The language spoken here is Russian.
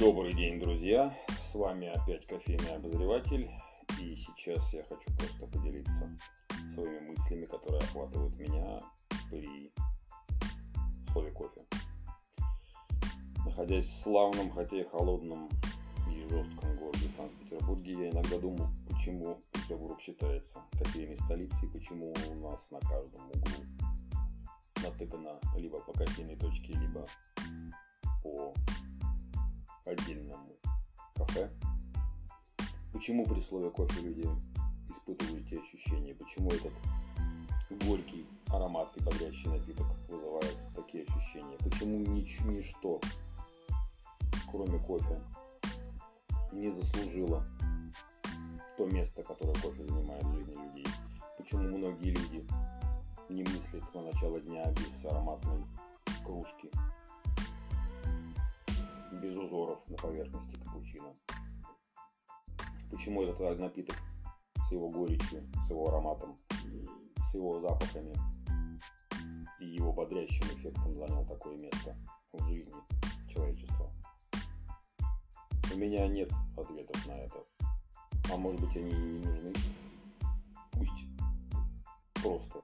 Добрый день, друзья! С вами опять кофейный обозреватель. И сейчас я хочу просто поделиться своими мыслями, которые охватывают меня при слове кофе. Находясь в славном, хотя и холодном и жестком городе Санкт-Петербурге, я иногда думал, почему Петербург считается кофейной столицей, почему у нас на каждом углу натыкано либо по кофейной точке, либо отдельному кафе. Почему при слове кофе люди испытывают эти ощущения? Почему этот горький, ароматный, бодрящий напиток вызывает такие ощущения? Почему нич- ничто, кроме кофе, не заслужило то место, которое кофе занимает в жизни людей? Почему многие люди не мыслят на начало дня без ароматной кружки, узоров на поверхности капучино. Почему этот напиток с его горечью, с его ароматом, с его запахами и его бодрящим эффектом занял такое место в жизни человечества? У меня нет ответов на это. А может быть они и не нужны? Пусть просто